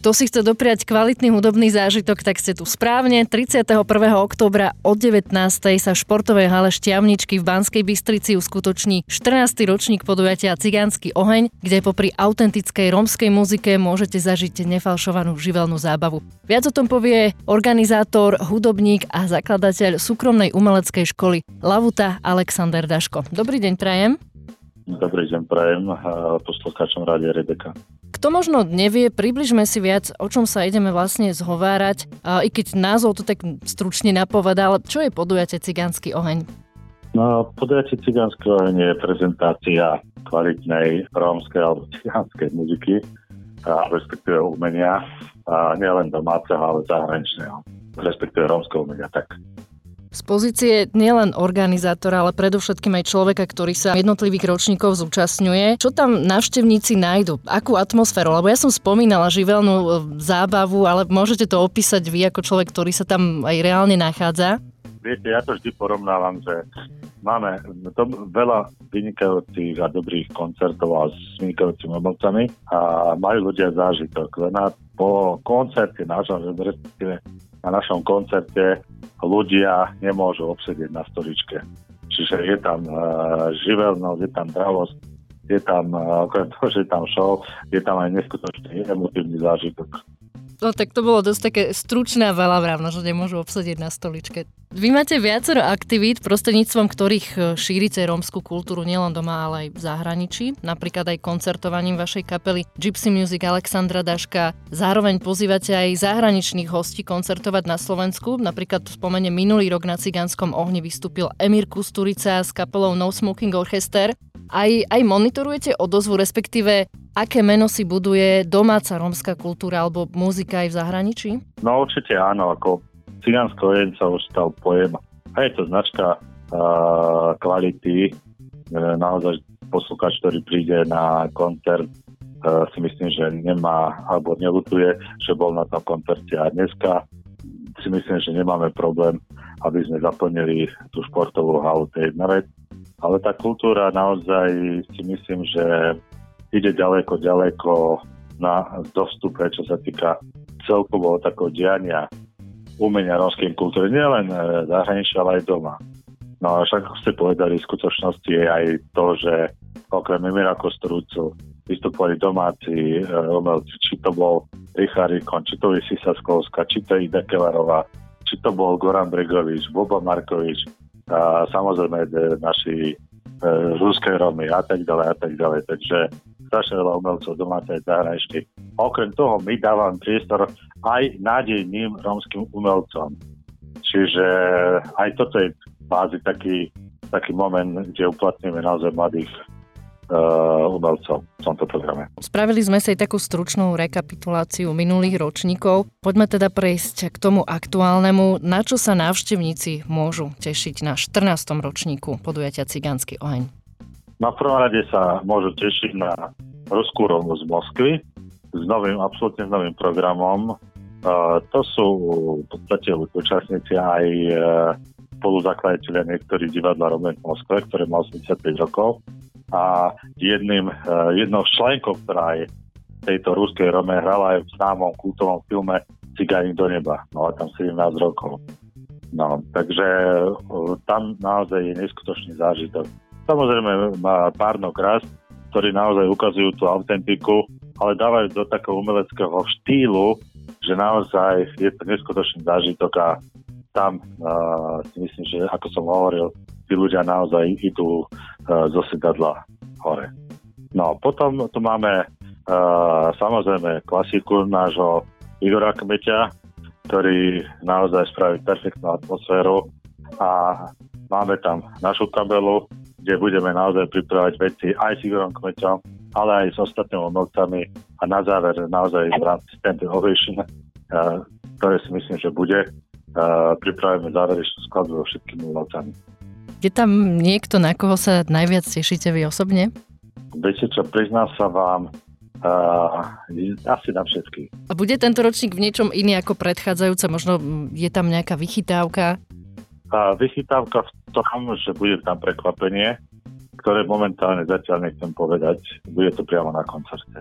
Kto si chce dopriať kvalitný hudobný zážitok, tak ste tu správne. 31. októbra od 19. sa v športovej hale Šťavničky v Banskej Bystrici uskutoční 14. ročník podujatia Cigánsky oheň, kde popri autentickej rómskej muzike môžete zažiť nefalšovanú živelnú zábavu. Viac o tom povie organizátor, hudobník a zakladateľ súkromnej umeleckej školy Lavuta Alexander Daško. Dobrý deň, Prajem. Dobrý deň, prajem poslucháčom Rádia Rebeka. Kto možno nevie, približme si viac, o čom sa ideme vlastne zhovárať, a i keď názov to tak stručne napovedal, čo je podujatie Cigánsky oheň? No, podujatie Cigánsky oheň je prezentácia kvalitnej rómskej alebo cigánskej muziky, a respektíve umenia, a nielen domáceho, ale zahraničného, respektíve rómskeho umenia. Tak z pozície nielen organizátora, ale predovšetkým aj človeka, ktorý sa jednotlivých ročníkov zúčastňuje. Čo tam návštevníci nájdu? Akú atmosféru? Lebo ja som spomínala živelnú e, zábavu, ale môžete to opísať vy ako človek, ktorý sa tam aj reálne nachádza? Viete, ja to vždy porovnávam, že máme to veľa vynikajúcich a dobrých koncertov a s vynikajúcimi obovcami a majú ľudia zážitok. Na, po koncerte nášho, respektíve na našom koncerte ľudia nemôžu obsedieť na stoličke. Čiže je tam uh, živelnosť, je tam dravosť, je tam, uh, okrem toho, že je tam show, je tam aj neskutočný emotívny zážitok. No tak to bolo dosť také stručné a veľa vrávno, že nemôžu obsadiť na stoličke. Vy máte viacero aktivít, prostredníctvom ktorých e, šírite rómskú kultúru nielen doma, ale aj v zahraničí. Napríklad aj koncertovaním vašej kapely Gypsy Music Alexandra Daška. Zároveň pozývate aj zahraničných hostí koncertovať na Slovensku. Napríklad spomene minulý rok na Cigánskom ohni vystúpil Emir Kusturica s kapelou No Smoking Orchester. Aj, aj monitorujete odozvu, respektíve aké meno si buduje domáca rómska kultúra alebo muzika aj v zahraničí? No určite áno, ako cigánsko jen sa už stal pojem a je to značka uh, kvality, e, naozaj posluchač, ktorý príde na koncert, uh, si myslím, že nemá alebo nelutuje, že bol na tom koncerte a dneska si myslím, že nemáme problém, aby sme zaplnili tú športovú halu, to je jedna vec. Ale tá kultúra naozaj si myslím, že ide ďaleko, ďaleko na dostupe, čo sa týka celkovo takého diania umenia rómskej kultúry, nielen e, zahraničia, ale aj doma. No a však ste povedali, v skutočnosti je aj to, že okrem Emira Kostrúcu vystupovali domáci e, umelci, či to bol Richard Rikon, či to je Sisa Sklovska, či to je Ida Kelarová, či to bol Goran Bregovič, Boba Markovič, a samozrejme e, naši e, ruské Romy a tak ďalej a tak ďalej. Takže strašne veľa umelcov domácej zahraničných. Okrem toho my dávam priestor aj nádejným rómskym umelcom. Čiže aj toto je bázi taký, taký moment, kde uplatňujeme naozaj mladých uh, umelcov v tomto programe. Spravili sme si aj takú stručnú rekapituláciu minulých ročníkov. Poďme teda prejsť k tomu aktuálnemu. Na čo sa návštevníci môžu tešiť na 14. ročníku podujatia Cigánsky oheň? Na prvom rade sa môžu tešiť na Ruskú Romu z Moskvy s novým, absolútne novým programom. To sú v podstate účastníci aj uh, spoluzakladateľia niektorí divadla Romen v Moskve, ktoré má 85 rokov. A jedným, uh, jednou z členkov, ktorá aj tejto ruskej Rome hrala aj v známom kultovom filme Cigáni do neba. No a tam 17 rokov. No, takže uh, tam naozaj je neskutočný zážitok Samozrejme má párno krás, ktorí naozaj ukazujú tú autentiku, ale dávajú do takého umeleckého štýlu, že naozaj je to neskutočný zážitok a tam uh, si myslím, že ako som hovoril, tí ľudia naozaj idú uh, zo sedadla hore. No potom tu máme uh, samozrejme klasiku nášho Igora Kmeťa, ktorý naozaj spraví perfektnú atmosféru a máme tam našu kabelu, kde budeme naozaj pripravať veci aj s Igorom Kmeťom, ale aj s ostatnými umelcami a na záver naozaj v rámci Stand Ovation, ktoré si myslím, že bude, pripravíme záverečnú skladbu so všetkými umelcami. Je tam niekto, na koho sa najviac tešíte vy osobne? Viete čo, priznám sa vám, uh, asi na všetky. A bude tento ročník v niečom iný ako predchádzajúce? Možno je tam nejaká vychytávka? Tá vychytávka v tom, že bude tam prekvapenie, ktoré momentálne zatiaľ nechcem povedať, bude to priamo na koncerte.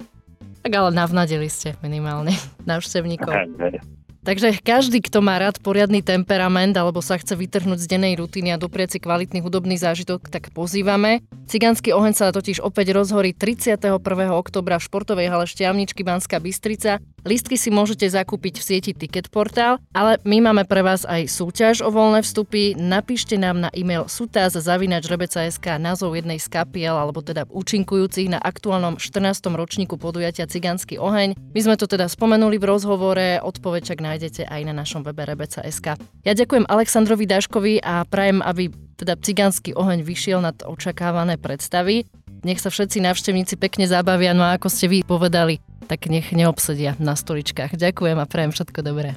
Tak ale navnadili ste minimálne návštevníkov. Hej, hej. Takže každý, kto má rád poriadny temperament alebo sa chce vytrhnúť z dennej rutiny a doprieť si kvalitný hudobný zážitok, tak pozývame. Cigánsky oheň sa totiž opäť rozhorí 31. oktobra v športovej hale Šťavničky Banská Bystrica. Listky si môžete zakúpiť v sieti Ticketportal, ale my máme pre vás aj súťaž o voľné vstupy. Napíšte nám na e-mail sutaz.rebeca.sk názov jednej z kapiel alebo teda účinkujúcich na aktuálnom 14. ročníku podujatia Cigánsky oheň. My sme to teda spomenuli v rozhovore, odpoveď čak nájdete aj na našom webe rebeca.sk. Ja ďakujem Aleksandrovi Daškovi a prajem, aby teda cigánsky oheň vyšiel nad očakávané predstavy. Nech sa všetci návštevníci pekne zabavia, no a ako ste vy povedali, tak nech neobsedia na stoličkách. Ďakujem a prajem všetko dobré.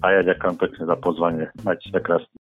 A ja ďakujem pekne za pozvanie. Majte sa krásne.